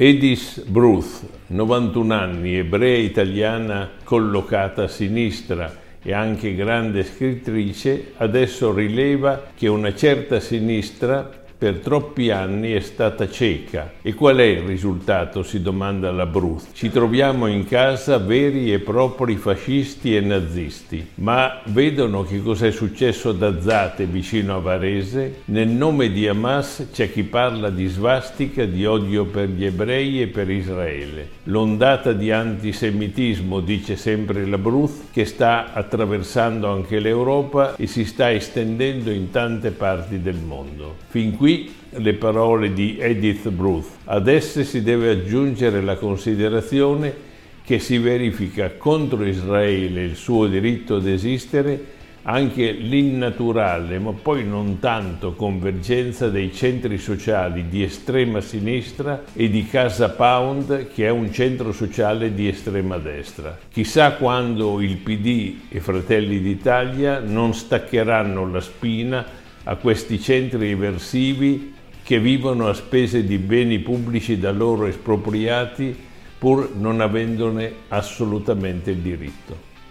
Edith Bruth, 91 anni, ebrea italiana collocata a sinistra e anche grande scrittrice, adesso rileva che una certa sinistra per troppi anni è stata cieca. E qual è il risultato? si domanda la Bruth. Ci troviamo in casa veri e propri fascisti e nazisti, ma vedono che cos'è successo ad Azzate vicino a Varese? Nel nome di Hamas c'è chi parla di svastica, di odio per gli ebrei e per Israele. L'ondata di antisemitismo, dice sempre la Bruth, che sta attraversando anche l'Europa e si sta estendendo in tante parti del mondo. Fin qui qui le parole di Edith Bruth. Ad esse si deve aggiungere la considerazione che si verifica contro Israele il suo diritto ad esistere anche l'innaturale, ma poi non tanto, convergenza dei centri sociali di estrema sinistra e di Casa Pound, che è un centro sociale di estrema destra. Chissà quando il PD e Fratelli d'Italia non staccheranno la spina a questi centri eversivi che vivono a spese di beni pubblici da loro espropriati pur non avendone assolutamente il diritto.